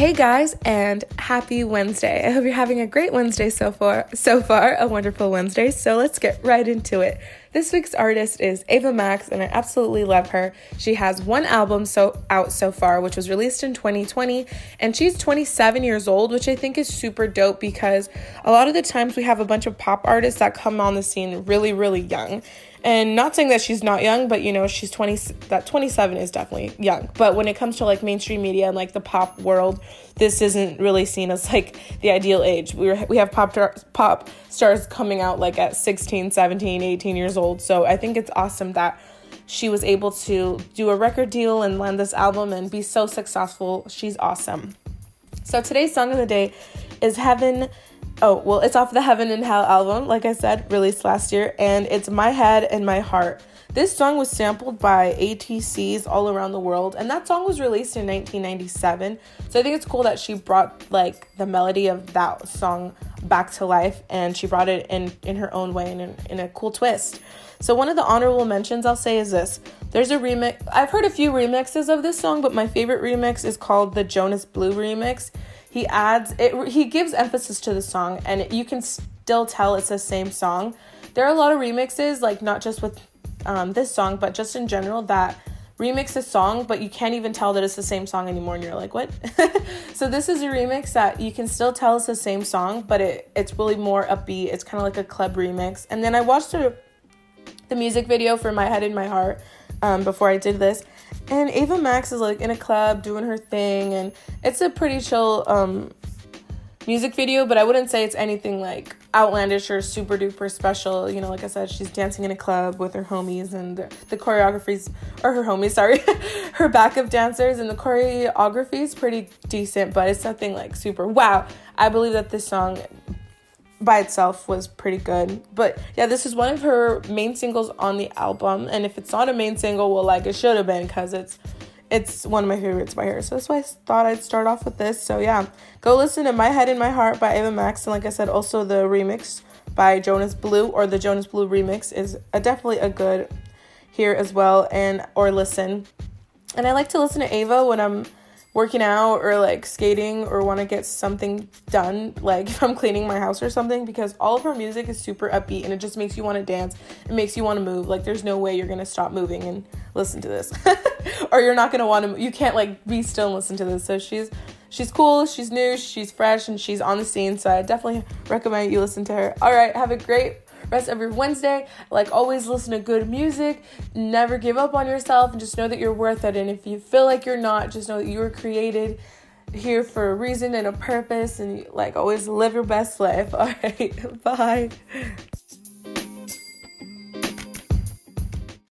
Hey guys, and happy Wednesday. I hope you're having a great Wednesday so far. So far, a wonderful Wednesday. So let's get right into it. This week's artist is Ava Max, and I absolutely love her. She has one album so out so far, which was released in 2020, and she's 27 years old, which I think is super dope because a lot of the times we have a bunch of pop artists that come on the scene really, really young. And not saying that she's not young, but you know, she's 20, that 27 is definitely young. But when it comes to like mainstream media and like the pop world, this isn't really seen as like the ideal age. We, we have pop, pop stars coming out like at 16, 17, 18 years old. So I think it's awesome that she was able to do a record deal and land this album and be so successful. She's awesome. So today's song of the day is Heaven Oh, well, it's off the Heaven and Hell album, like I said, released last year, and it's My Head and My Heart. This song was sampled by ATCs all around the world, and that song was released in 1997. So I think it's cool that she brought like the melody of that song back to life, and she brought it in in her own way and in, in a cool twist. So one of the honorable mentions I'll say is this: there's a remix. I've heard a few remixes of this song, but my favorite remix is called the Jonas Blue remix he adds it he gives emphasis to the song and you can still tell it's the same song. There are a lot of remixes like not just with um, this song but just in general that remix a song but you can't even tell that it's the same song anymore and you're like what? So this is a remix that you can still tell it's the same song but it, it's really more upbeat. It's kind of like a club remix. And then i watched a, the music video for my head and my heart um, before i did this and Ava Max is like in a club doing her thing, and it's a pretty chill um, music video, but I wouldn't say it's anything like outlandish or super duper special. You know, like I said, she's dancing in a club with her homies, and the, the choreography's, or her homies, sorry, her backup dancers, and the choreography is pretty decent, but it's nothing like super wow. I believe that this song by itself was pretty good. But yeah, this is one of her main singles on the album. And if it's not a main single, well, like it should have been because it's it's one of my favorites by her. So that's why I thought I'd start off with this. So yeah, go listen to My Head and My Heart by Ava Max. And like I said, also the remix by Jonas Blue or the Jonas Blue remix is a, definitely a good here as well and or listen. And I like to listen to Ava when I'm working out or like skating or want to get something done, like if I'm cleaning my house or something, because all of her music is super upbeat and it just makes you want to dance. It makes you want to move. Like there's no way you're gonna stop moving and listen to this, or you're not gonna want to. You can't like be still and listen to this. So she's she's cool, she's new, she's fresh, and she's on the scene. So I definitely recommend you listen to her. All right, have a great rest your Wednesday. Like always, listen to good music. Never give up on yourself, and just know that you're worth it. And if you feel like you're not, just know that you were created here for a reason and a purpose. And like always, live your best life. All right, bye.